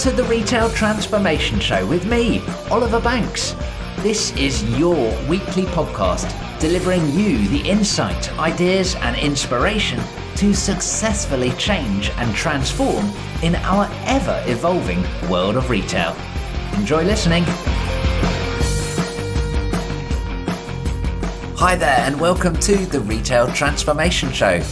to the Retail Transformation Show with me, Oliver Banks. This is your weekly podcast delivering you the insight, ideas, and inspiration to successfully change and transform in our ever evolving world of retail. Enjoy listening. Hi there, and welcome to the Retail Transformation Show.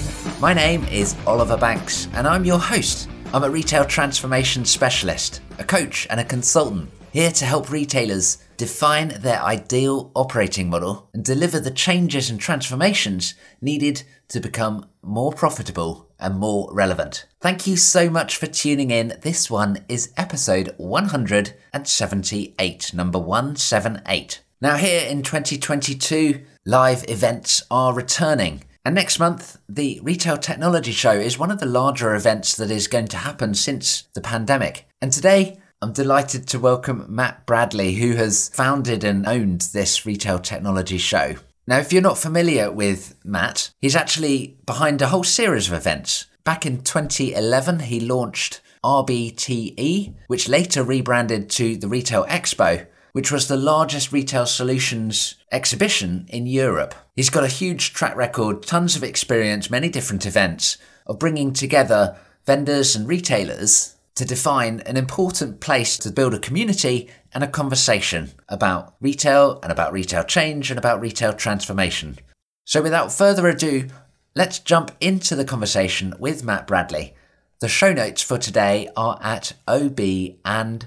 My name is Oliver Banks, and I'm your host. I'm a retail transformation specialist, a coach, and a consultant here to help retailers define their ideal operating model and deliver the changes and transformations needed to become more profitable and more relevant. Thank you so much for tuning in. This one is episode 178, number 178. Now, here in 2022, live events are returning. And next month, the Retail Technology Show is one of the larger events that is going to happen since the pandemic. And today, I'm delighted to welcome Matt Bradley, who has founded and owned this Retail Technology Show. Now, if you're not familiar with Matt, he's actually behind a whole series of events. Back in 2011, he launched RBTE, which later rebranded to the Retail Expo, which was the largest retail solutions exhibition in Europe. He's got a huge track record, tons of experience, many different events of bringing together vendors and retailers to define an important place to build a community and a conversation about retail and about retail change and about retail transformation. So, without further ado, let's jump into the conversation with Matt Bradley. The show notes for today are at obandco.uk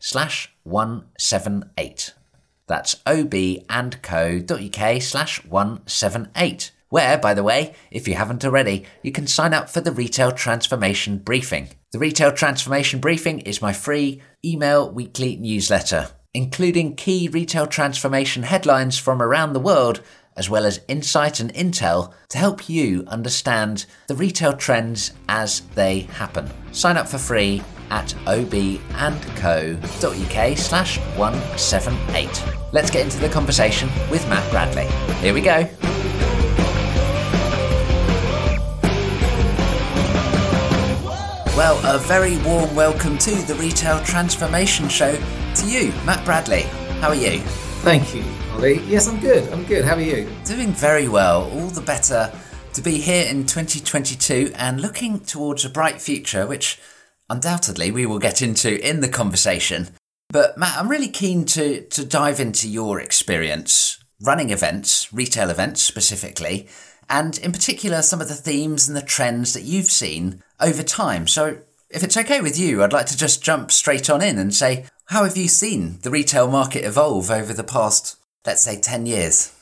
slash 178. That's obandco.uk slash 178. Where, by the way, if you haven't already, you can sign up for the Retail Transformation Briefing. The Retail Transformation Briefing is my free email weekly newsletter, including key retail transformation headlines from around the world, as well as insight and intel to help you understand the retail trends as they happen. Sign up for free at obandco.uk slash 178. Let's get into the conversation with Matt Bradley. Here we go. Well, a very warm welcome to the Retail Transformation Show to you, Matt Bradley. How are you? Thank you, Ollie. Yes, I'm good. I'm good. How are you? Doing very well. All the better to be here in 2022 and looking towards a bright future, which undoubtedly we will get into in the conversation. But Matt, I'm really keen to, to dive into your experience running events, retail events specifically, and in particular some of the themes and the trends that you've seen over time. So if it's okay with you, I'd like to just jump straight on in and say, how have you seen the retail market evolve over the past, let's say, 10 years?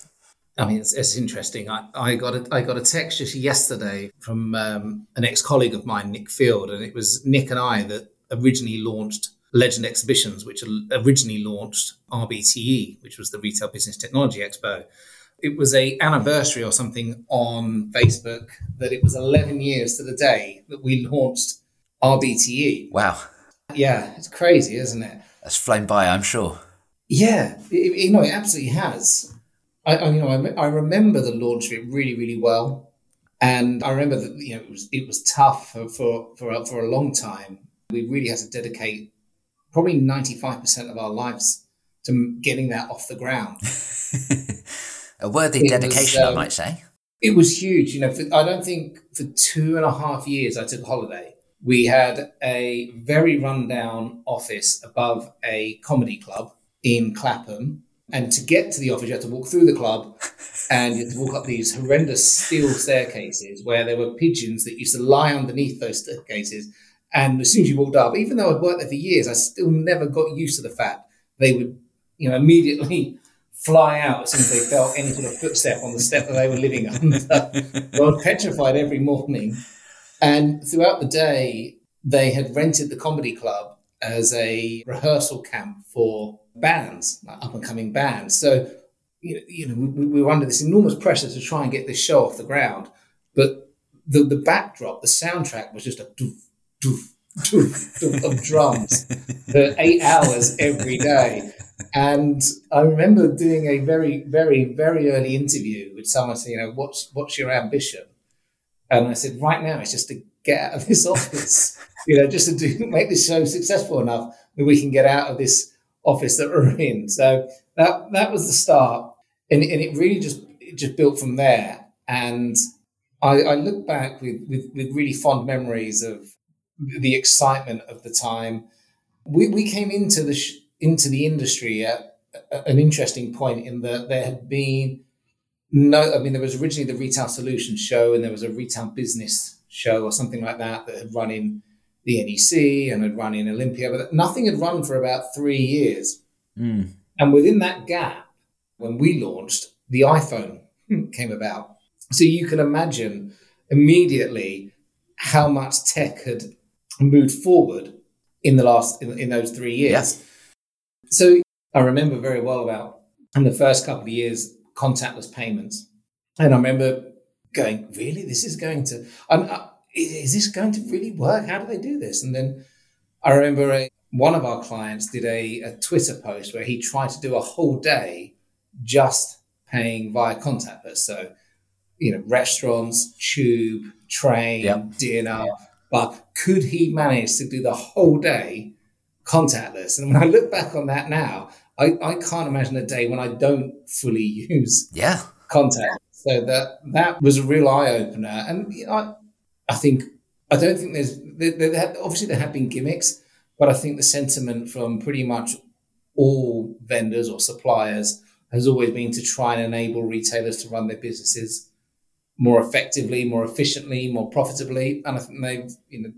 I mean, it's, it's interesting. I, I, got a, I got a text just yesterday from um, an ex colleague of mine, Nick Field, and it was Nick and I that originally launched Legend Exhibitions, which originally launched RBTE, which was the Retail Business Technology Expo. It was a anniversary or something on Facebook that it was 11 years to the day that we launched RBTE. Wow. Yeah, it's crazy, isn't it? That's flown by, I'm sure. Yeah, it, you know, it absolutely has. I, I you know, I, I remember the launch of it really, really well, and I remember that you know it was it was tough for for for a, for a long time. We really had to dedicate probably ninety five percent of our lives to getting that off the ground. a worthy it dedication, was, um, I might say. It was huge. You know, for, I don't think for two and a half years I took a holiday. We had a very rundown office above a comedy club in Clapham and to get to the office, you had to walk through the club and you had to walk up these horrendous steel staircases where there were pigeons that used to lie underneath those staircases. And as soon as you walked up, even though I'd worked there for years, I still never got used to the fact they would, you know, immediately fly out as soon as they felt any sort of footstep on the step that they were living under. Was petrified every morning. And throughout the day, they had rented the comedy club as a rehearsal camp for bands, like up and coming bands. So, you know, we, we, were under this enormous pressure to try and get this show off the ground. But the, the backdrop, the soundtrack was just a doof, doof, doof, doof of drums for eight hours every day. And I remember doing a very, very, very early interview with someone saying, you know, what's, what's your ambition? And I said, right now, it's just to get out of this office, you know, just to do, make this show successful enough that we can get out of this office that we're in. So that that was the start, and, and it really just it just built from there. And I, I look back with, with with really fond memories of the excitement of the time. We we came into the sh- into the industry at an interesting point in that there had been no, I mean, there was originally the Retail Solutions show and there was a retail business show or something like that that had run in the NEC and had run in Olympia, but nothing had run for about three years. Mm. And within that gap, when we launched, the iPhone came about. So you can imagine immediately how much tech had moved forward in the last in, in those three years. Yes. So I remember very well about in the first couple of years contactless payments, and I remember going, "Really, this is going to? I'm, uh, is this going to really work? How do they do this?" And then I remember a, one of our clients did a, a Twitter post where he tried to do a whole day just paying via contactless. So, you know, restaurants, tube, train, yep. dinner. But could he manage to do the whole day contactless? And when I look back on that now, I, I can't imagine a day when I don't fully use yeah contact. So that that was a real eye opener, and you know, I, think I don't think there's there, there had, obviously there have been gimmicks, but I think the sentiment from pretty much all vendors or suppliers has always been to try and enable retailers to run their businesses more effectively, more efficiently, more profitably. And I think they've, you know,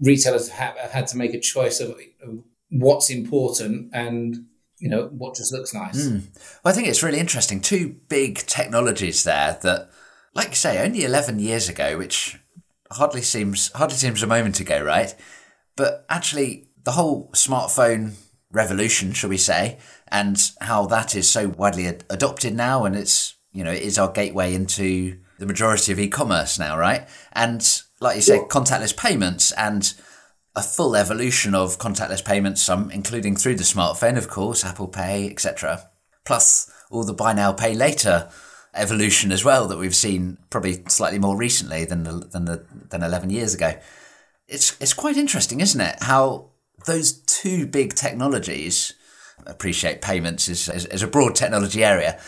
retailers have, have had to make a choice of, of, what's important and, you know, what just looks nice. Mm. I think it's really interesting. Two big technologies there that, like you say, only 11 years ago, which hardly seems hardly seems a moment ago, right? But actually, the whole smartphone revolution, shall we say, and how that is so widely ad- adopted now, and it's you know it is our gateway into the majority of e-commerce now, right? And like you say, yeah. contactless payments and a full evolution of contactless payments, some including through the smartphone, of course, Apple Pay, etc. Plus all the buy now, pay later evolution as well that we've seen probably slightly more recently than the, than the, than 11 years ago. It's it's quite interesting, isn't it? How those two big technologies, appreciate payments is, is, is a broad technology area,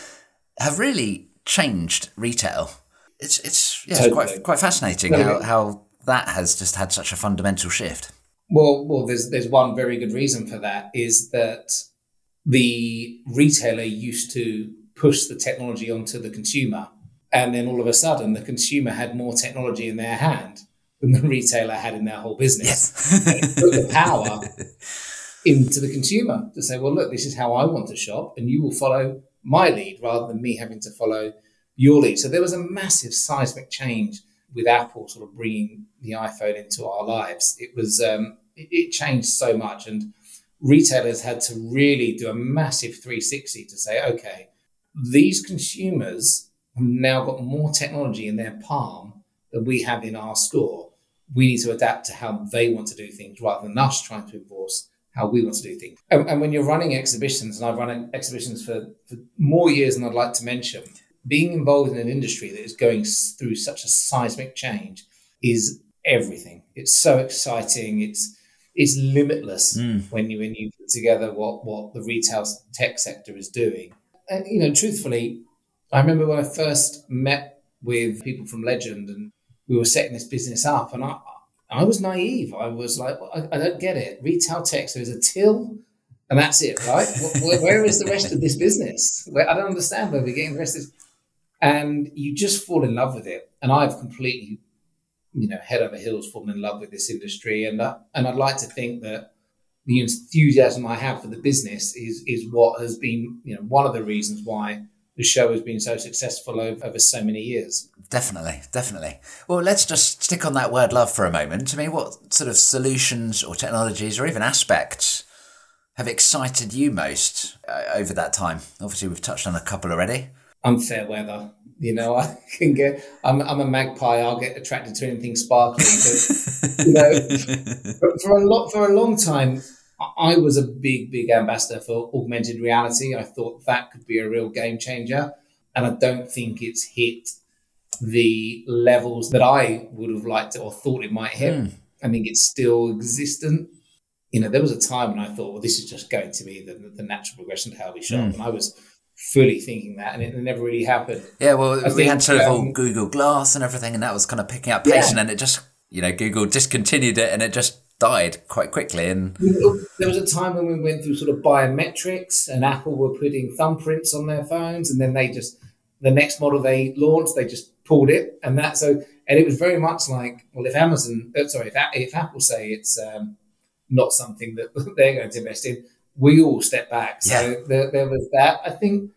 have really changed retail. It's it's yeah, totally. it's quite quite fascinating how, how that has just had such a fundamental shift. Well, well, there's there's one very good reason for that is that the retailer used to push the technology onto the consumer, and then all of a sudden the consumer had more technology in their hand than the retailer had in their whole business. Yes. put the power into the consumer to say, well, look, this is how I want to shop, and you will follow my lead rather than me having to follow your lead. So there was a massive seismic change with Apple sort of bringing the iPhone into our lives. It was um, it, it changed so much, and retailers had to really do a massive 360 to say, okay, these consumers have now got more technology in their palm than we have in our store. We need to adapt to how they want to do things rather than us trying to enforce how we want to do things. And, and when you're running exhibitions, and I've run exhibitions for, for more years than I'd like to mention, being involved in an industry that is going through such a seismic change is everything. It's so exciting. It's it's limitless mm. when you when you put together what what the retail tech sector is doing. And you know, truthfully, I remember when I first met with people from Legend and we were setting this business up, and I I was naive. I was like, well, I, I, don't get it. Retail tech, so there's a till, and that's it, right? where, where is the rest of this business? Where, I don't understand where we're getting the rest of this. And you just fall in love with it. And I've completely, you know, head over heels fallen in love with this industry. And uh, and I'd like to think that the enthusiasm I have for the business is is what has been, you know, one of the reasons why the show has been so successful over, over so many years. Definitely, definitely. Well, let's just stick on that word love for a moment. I mean, what sort of solutions or technologies or even aspects have excited you most uh, over that time? Obviously, we've touched on a couple already. Unfair weather. You know, I can get. I'm, I'm a magpie. I'll get attracted to anything sparkly. But, you know, for, for a lot for a long time, I was a big, big ambassador for augmented reality. I thought that could be a real game changer. And I don't think it's hit the levels that I would have liked or thought it might hit. Mm. I think it's still existent. You know, there was a time when I thought, well, this is just going to be the, the natural progression to how we shop. Mm. And I was fully thinking that, and it never really happened. Yeah, well, I we think, had sort of um, all Google Glass and everything, and that was kind of picking up pace, yeah. and then it just, you know, Google discontinued it, and it just died quite quickly. And there was a time when we went through sort of biometrics, and Apple were putting thumbprints on their phones, and then they just the next model they launched, they just pulled it, and that so, and it was very much like, well, if Amazon, uh, sorry, if, if Apple say it's um, not something that they're going to invest in, we all step back. So yeah. there, there was that. I think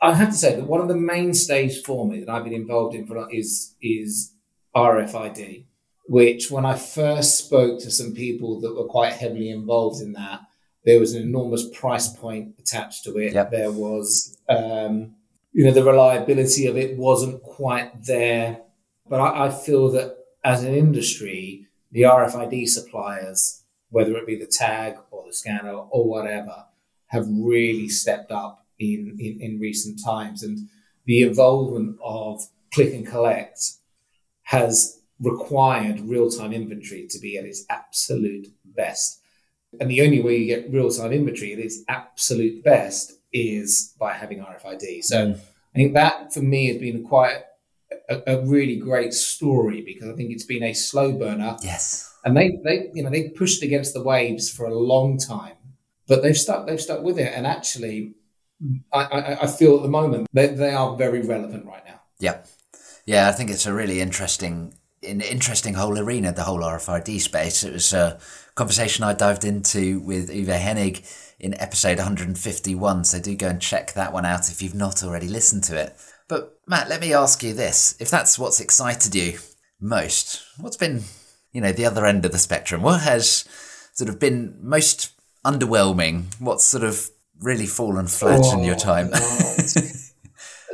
I have to say that one of the mainstays for me that I've been involved in for is is RFID, which when I first spoke to some people that were quite heavily involved in that, there was an enormous price point attached to it. Yep. There was, um, you know, the reliability of it wasn't quite there. But I, I feel that as an industry, the RFID suppliers, whether it be the tag or the scanner or whatever, have really stepped up in, in, in recent times. And the involvement of click and collect has required real time inventory to be at its absolute best. And the only way you get real time inventory at its absolute best is by having RFID. So mm. I think that for me has been quite a, a, really great story because I think it's been a slow burner. Yes. And they, they you know they pushed against the waves for a long time, but they've stuck they've stuck with it. And actually I, I, I feel at the moment they, they are very relevant right now. Yeah. Yeah, I think it's a really interesting an interesting whole arena, the whole RFID space. It was a conversation I dived into with Uwe Hennig in episode 151, so do go and check that one out if you've not already listened to it. But Matt, let me ask you this. If that's what's excited you most, what's been, you know, the other end of the spectrum? What has sort of been most underwhelming? What's sort of really fallen flat oh, in your oh, time?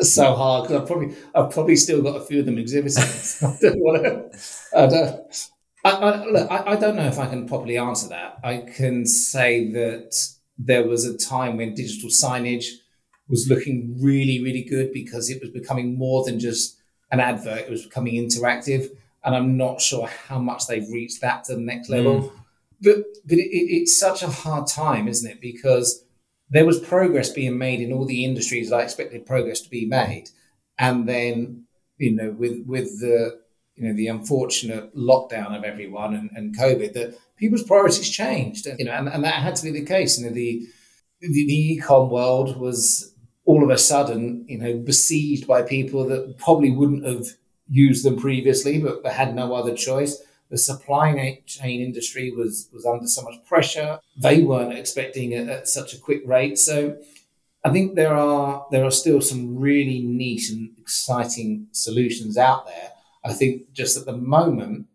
so hard because I've probably I've probably still got a few of them exhibiting. I don't want to. I don't. I, I, look, I, I don't know if I can properly answer that. I can say that there was a time when digital signage was looking really, really good because it was becoming more than just an advert. It was becoming interactive, and I'm not sure how much they've reached that to the next level. Mm. But but it, it, it's such a hard time, isn't it? Because there was progress being made in all the industries I expected progress to be made, and then you know with with the you know the unfortunate lockdown of everyone and, and COVID that people's priorities changed, you know, and, and that had to be the case. You know the the, the ecom world was all of a sudden you know besieged by people that probably wouldn't have used them previously, but had no other choice the supply chain industry was was under so much pressure. They weren't expecting it at such a quick rate. So I think there are there are still some really neat and exciting solutions out there. I think just at the moment,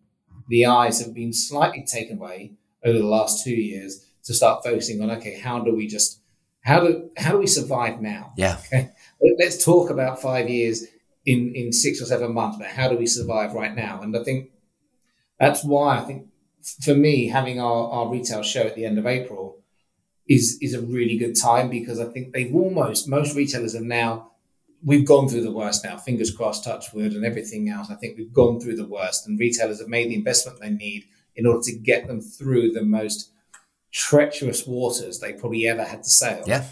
the eyes have been slightly taken away over the last two years to start focusing on okay, how do we just how do how do we survive now? Yeah. Okay. Let's talk about five years in in six or seven months, but how do we survive right now? And I think that's why I think for me, having our, our retail show at the end of April is is a really good time because I think they've almost most retailers have now we've gone through the worst now. Fingers crossed, touch wood, and everything else. I think we've gone through the worst, and retailers have made the investment they need in order to get them through the most treacherous waters they probably ever had to sail. Yeah.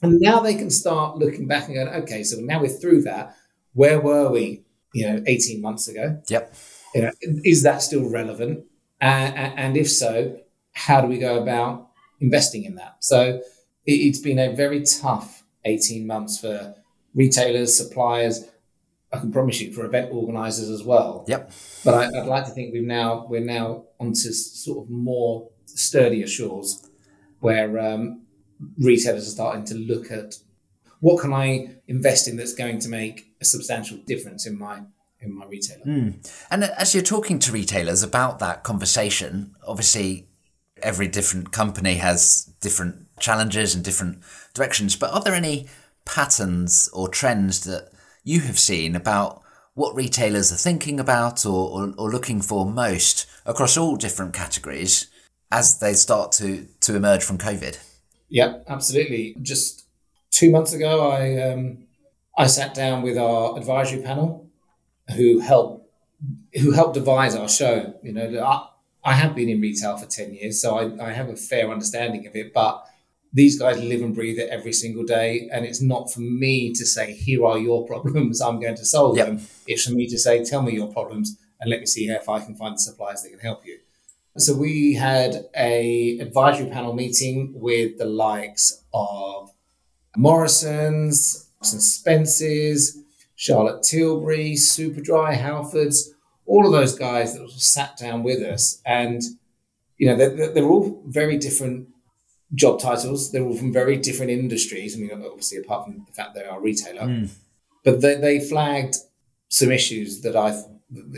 And now they can start looking back and going, okay, so now we're through that. Where were we, you know, 18 months ago? Yep. You know, is that still relevant? Uh, and if so, how do we go about investing in that? So it, has been a very tough 18 months for retailers, suppliers. I can promise you for event organizers as well. Yep. But I, would like to think we've now we're now onto sort of more sturdier shores where um, retailers are starting to look at what can I invest in that's going to make a substantial difference in my in my retailer. Mm. And as you're talking to retailers about that conversation, obviously every different company has different challenges and different directions, but are there any patterns or trends that you have seen about what retailers are thinking about or, or, or looking for most across all different categories as they start to, to emerge from COVID? Yeah, absolutely. Just two months ago, I um, I sat down with our advisory panel who helped who helped devise our show. You know, I, I have been in retail for ten years, so I, I have a fair understanding of it, but these guys live and breathe it every single day. And it's not for me to say, here are your problems, I'm going to solve yep. them. It's for me to say, tell me your problems and let me see if I can find the suppliers that can help you. So we had a advisory panel meeting with the likes of Morrison's, St. Spence's, Charlotte Tilbury, Superdry, Halfords, all of those guys that sat down with us. And, you know, they're, they're all very different job titles. They're all from very different industries. I mean, obviously, apart from the fact they are a retailer, mm. but they, they flagged some issues that I,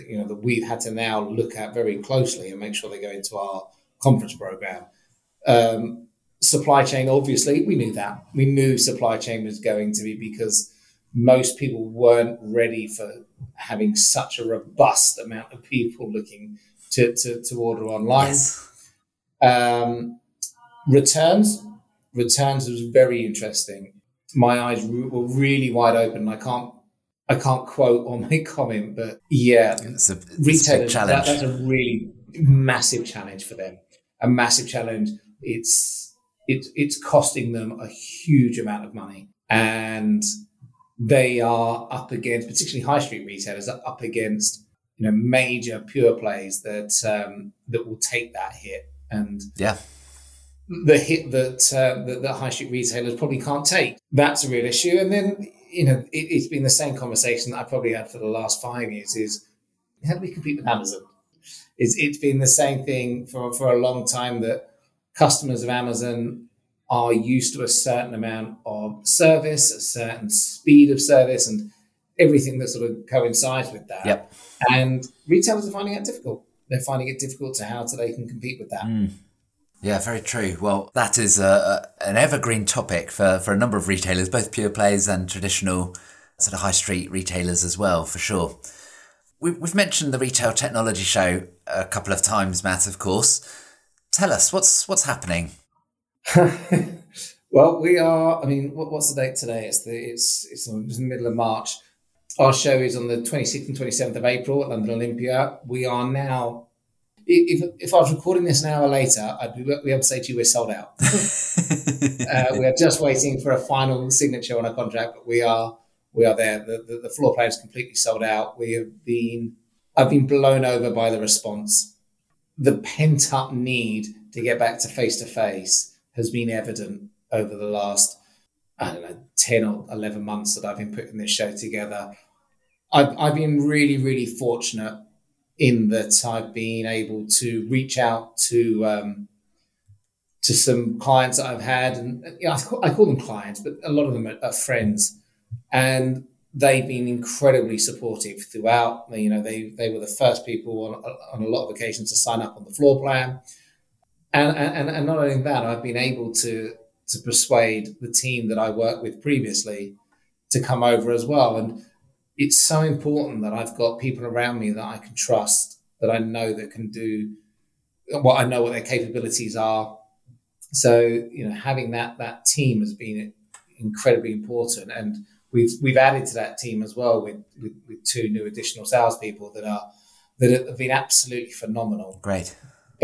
you know, that we've had to now look at very closely and make sure they go into our conference program. Um, supply chain, obviously, we knew that. We knew supply chain was going to be because most people weren't ready for having such a robust amount of people looking to, to, to order online. Yes. Um, Returns, returns was very interesting. My eyes were really wide open. I can't, I can't quote or make comment, but yeah, it's a, it's. A that, that's a really massive challenge for them. A massive challenge. It's it's it's costing them a huge amount of money, and they are up against, particularly high street retailers, are up against you know major pure plays that um, that will take that hit. And yeah, the hit that, uh, that, that high street retailers probably can't take. That's a real issue. And then, you know, it, has been the same conversation that I probably had for the last five years is how do we compete with Amazon? It's, it's been the same thing for, for a long time that customers of Amazon are used to a certain amount of service, a certain speed of service, and everything that sort of coincides with that. Yep. And retailers are finding it difficult. They're finding it difficult to how to they can compete with that. Mm. Yeah, very true. Well, that is a, a, an evergreen topic for, for a number of retailers, both pure plays and traditional sort of high street retailers as well, for sure. We, we've mentioned the Retail Technology Show a couple of times, Matt, of course. Tell us, what's, what's happening? well, we are, I mean, what, what's the date today? It's the, it's, it's in the middle of March. Our show is on the 26th and 27th of April at London Olympia. We are now if, if I was recording this an hour later, I'd be, be able to say to you we're sold out. uh, we are just waiting for a final signature on a contract, but we are we are there. The, the, the floor plan is completely sold out. We have been I've been blown over by the response. The pent up need to get back to face to face has been evident over the last I don't know ten or eleven months that I've been putting this show together. I've, I've been really really fortunate in that I've been able to reach out to um, to some clients that I've had, and you know, I, call, I, call, them clients, but a lot of them are, are, friends, and they've been incredibly supportive throughout. You know, they they were the first people on, on a lot of occasions to sign up on the floor plan, and and, and not only that, I've been able to to persuade the team that I worked with previously to come over as well, and it's so important that I've got people around me that I can trust, that I know that can do what I know what their capabilities are. So you know, having that that team has been incredibly important, and we've we've added to that team as well with with, with two new additional salespeople that are that have been absolutely phenomenal. Great.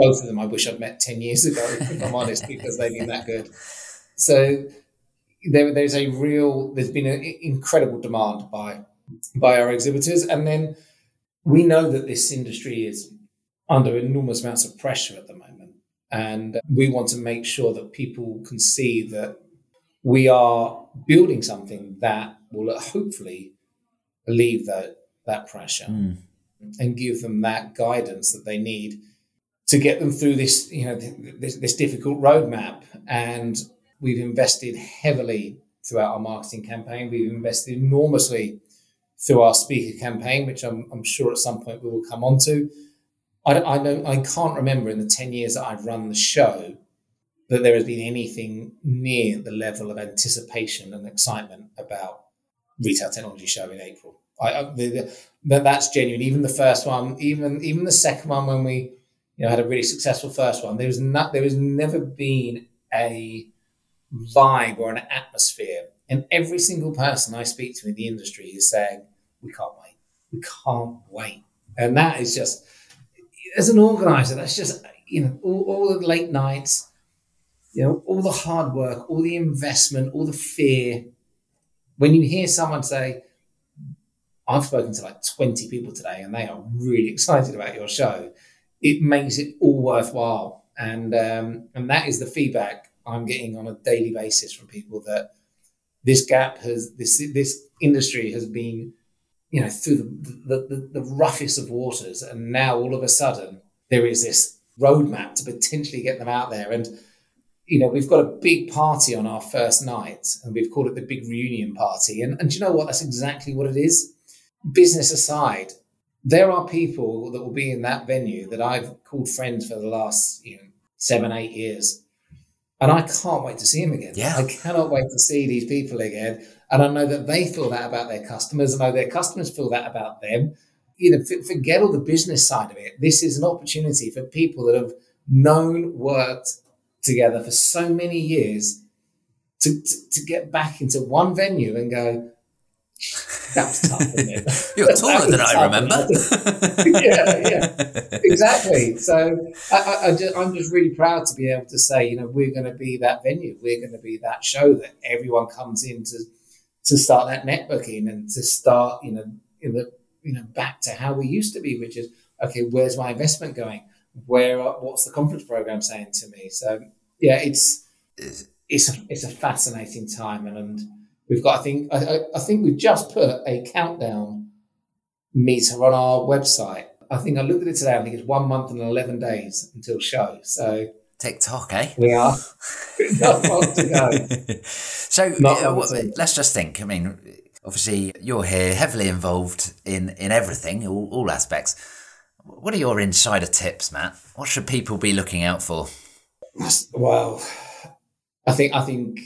Both of them, I wish I'd met ten years ago, if I'm honest, because they've been that good. So there, there's a real, there's been an incredible demand by by our exhibitors. And then we know that this industry is under enormous amounts of pressure at the moment. And we want to make sure that people can see that we are building something that will hopefully relieve that, that pressure mm. and give them that guidance that they need to get them through this, you know, this, this difficult roadmap. And we've invested heavily throughout our marketing campaign. We've invested enormously through our speaker campaign, which I'm, I'm sure at some point we will come on to. I, I, know, I can't remember in the 10 years that I've run the show that there has been anything near the level of anticipation and excitement about retail technology show in April. I, I the, the, that's genuine. Even the first one, even even the second one, when we you know had a really successful first one, there was not there has never been a vibe or an atmosphere and every single person I speak to in the industry is saying, we can't wait. We can't wait. And that is just, as an organizer, that's just, you know, all, all the late nights, you know, all the hard work, all the investment, all the fear. When you hear someone say, I've spoken to like 20 people today and they are really excited about your show, it makes it all worthwhile. And, um, and that is the feedback I'm getting on a daily basis from people that this gap has, this, this industry has been, you know, through the, the, the, roughest of waters. And now all of a sudden there is this roadmap to potentially get them out there. And, you know, we've got a big party on our first night and we've called it the big reunion party. And, and you know what? That's exactly what it is. Business aside, there are people that will be in that venue that I've called friends for the last, you know, seven, eight years. And I can't wait to see them again. Yeah. I cannot wait to see these people again. And I know that they feel that about their customers. I know their customers feel that about them. You know, forget all the business side of it. This is an opportunity for people that have known, worked, together for so many years to, to, to get back into one venue and go, that was tough? You're taller than I remember. yeah, yeah, exactly. So I, I, just, I'm just really proud to be able to say, you know, we're going to be that venue. We're going to be that show that everyone comes in to, to start that networking and to start, you know, in the, you know, back to how we used to be, which is, okay, where's my investment going? where what's the conference program saying to me? So yeah, it's it's a, it's a fascinating time, and, and we've got I think I, I think we've just put a countdown meter on our website. I think I looked at it today. I think it's one month and eleven days until show. So TikTok, eh? We are. Not long to go. so uh, let's just think. I mean, obviously, you're here, heavily involved in in everything, all, all aspects what are your insider tips, Matt? What should people be looking out for? Well, I think I think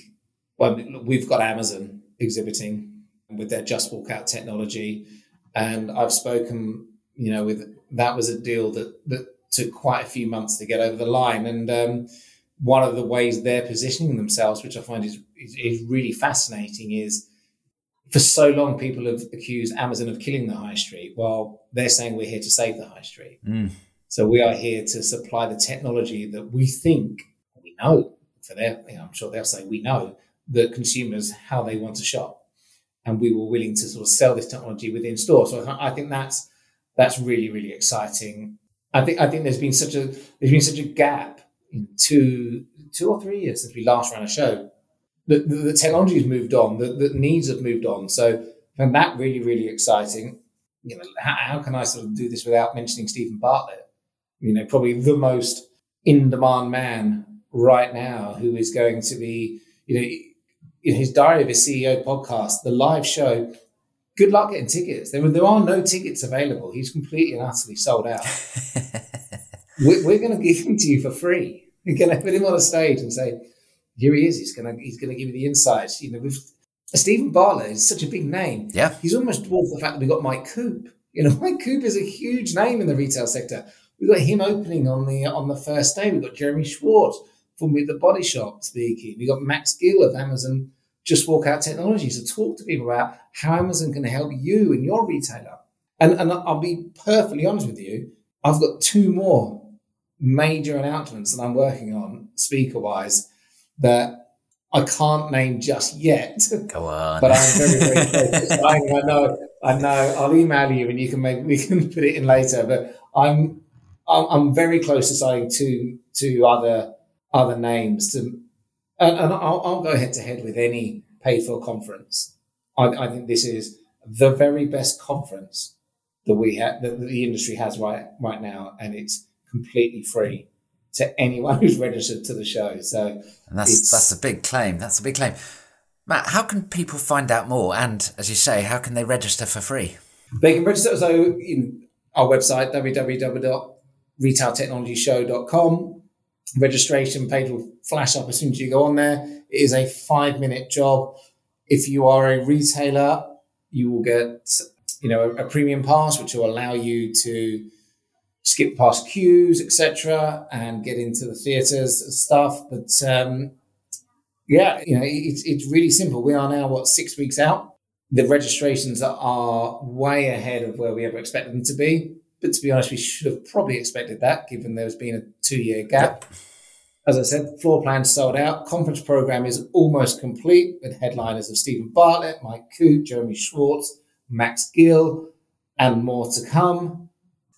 well, we've got Amazon exhibiting with their Just Walk Out technology, and I've spoken, you know, with that was a deal that that took quite a few months to get over the line, and um, one of the ways they're positioning themselves, which I find is, is, is really fascinating, is for so long, people have accused Amazon of killing the high street, while they're saying we're here to save the high street. Mm. So we are here to supply the technology that we think we know. For their, you know, I'm sure they'll say we know that consumers how they want to shop, and we were willing to sort of sell this technology within store. So I think that's that's really really exciting. I think I think there's been such a there's been such a gap in two two or three years since we last ran a show the, the, the technology has moved on, the, the needs have moved on. So find that really, really exciting. You know, how, how can I sort of do this without mentioning Steven Bartlett? You know, probably the most in-demand man right now who is going to be, you know, in his Diary of a CEO podcast, the live show. Good luck getting tickets. There, there are no tickets available. He's completely and utterly sold out. we're, we're going to give him to you for free. We're going to put him on a stage and say, here he is. He's gonna he's gonna give you the insights. You know, with Steven Bartlett is such a big name. Yeah, he's almost dwarfed the fact that we got Mike Coupe. You know, Mike Coupe is a huge name in the retail sector. We got him opening on the on the first day. We've got Jeremy Schwartz from with the Body Shop speaking. We got Max Gill of Amazon Just Walk Out Technologies to talk to people about how Amazon can help you and your retailer. And and I'll be perfectly honest with you. I've got two more major announcements that I'm working on speaker wise that I can't name just yet. Go on. But I'm very, very close. I, I know, I know. I'll email you and you can make we can put it in later. But I'm, I'm, I'm very close to signing two, two other, other names to, and, and I'll, I'll, go head to head with any paid for conference. I, I think this is the very best conference that we have, that the industry has right, right now, and it's completely free to anyone who's registered to the show. So and that's that's a big claim. That's a big claim. Matt, how can people find out more? And as you say, how can they register for free? They can register so in our website www.retailtechnologyshow.com. Registration page will flash up as soon as you go on there. It is a five minute job. If you are a retailer, you will get you know a, a premium pass, which will allow you to skip past queues, etc., and get into the theatres and stuff. But um, yeah, you know, it's it's really simple. We are now what six weeks out. The registrations are way ahead of where we ever expected them to be. But to be honest, we should have probably expected that given there's been a two year gap. Yep. As I said, floor plan sold out. Conference program is almost complete with headliners of Steven Bartlett, Mike Coupe, Jeremy Schwartz, Max Gill, and more to come.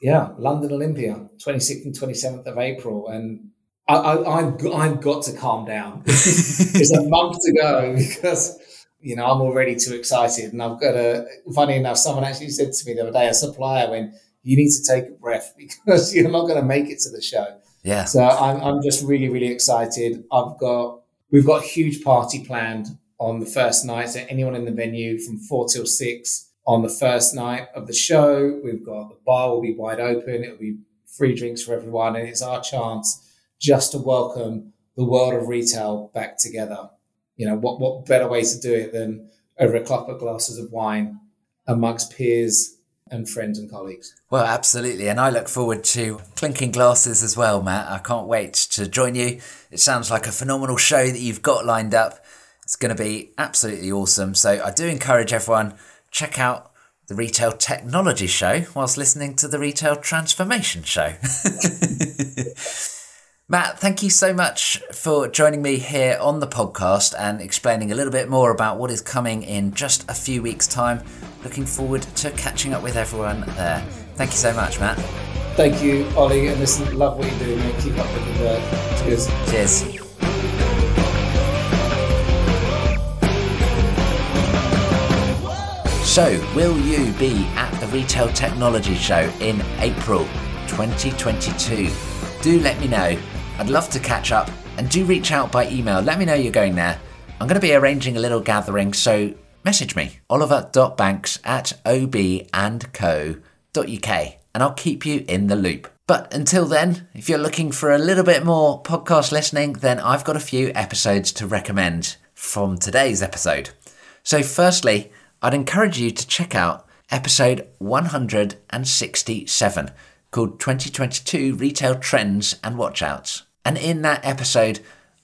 Yeah, London Olympia, 26th and 27th of April. And I, have I've got to calm down. it's a month to go because, you know, I'm already too excited. And I've got a, funny enough, someone actually said to me the other day, a supplier, when you need to take a breath because you're not going to make it to the show. Yeah. So I'm, I'm just really, really excited. I've got, we've got a huge party planned on the first night. So anyone in the venue from four till six on the first night of the show, we've got the bar will be wide open. It'll be free drinks for everyone. And it's our chance just to welcome the world of retail back together. You know, what, what better way to do it than over a couple of glasses of wine amongst peers and friends and colleagues. Well, absolutely. And I look forward to clinking glasses as well, Matt. I can't wait to join you. It sounds like a phenomenal show that you've got lined up. It's going to be absolutely awesome. So I do encourage everyone check out the Retail Technology Show whilst listening to the Retail Transformation Show. Matt, thank you so much for joining me here on the podcast and explaining a little bit more about what is coming in just a few weeks' time. Looking forward to catching up with everyone there. Thank you so much, Matt. Thank you, Ollie, and listen, love what you're doing, mate. Keep up with the work. Cheers. Cheers. So, will you be at the Retail Technology Show in April 2022? Do let me know I'd love to catch up and do reach out by email. Let me know you're going there. I'm going to be arranging a little gathering, so message me oliver.banks at obandco.uk and I'll keep you in the loop. But until then, if you're looking for a little bit more podcast listening, then I've got a few episodes to recommend from today's episode. So, firstly, I'd encourage you to check out episode 167 called 2022 Retail Trends and Watchouts. And in that episode,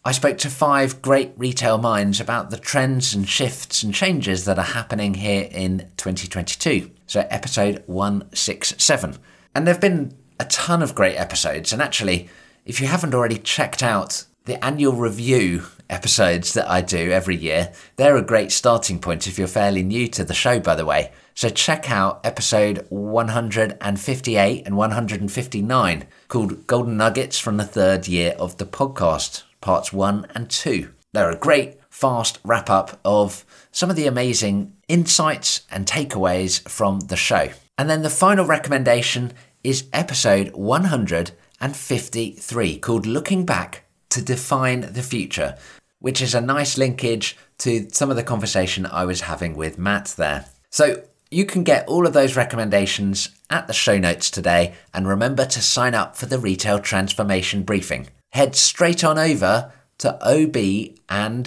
I spoke to five great retail minds about the trends and shifts and changes that are happening here in 2022. So, episode 167. And there have been a ton of great episodes. And actually, if you haven't already checked out the annual review episodes that I do every year, they're a great starting point if you're fairly new to the show, by the way. So check out episode 158 and 159 called Golden Nuggets from the third year of the podcast, parts one and two. They're a great, fast wrap up of some of the amazing insights and takeaways from the show. And then the final recommendation is episode 153 called Looking Back to Define the Future, which is a nice linkage to some of the conversation I was having with Matt there. So you can get all of those recommendations at the show notes today and remember to sign up for the retail transformation briefing. Head straight on over to obandco.uk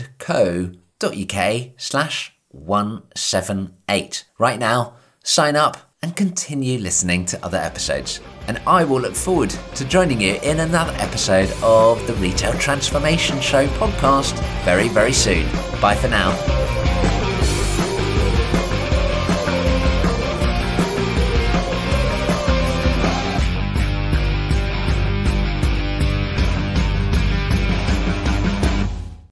slash 178. Right now, sign up and continue listening to other episodes. And I will look forward to joining you in another episode of the Retail Transformation Show podcast very, very soon. Bye for now.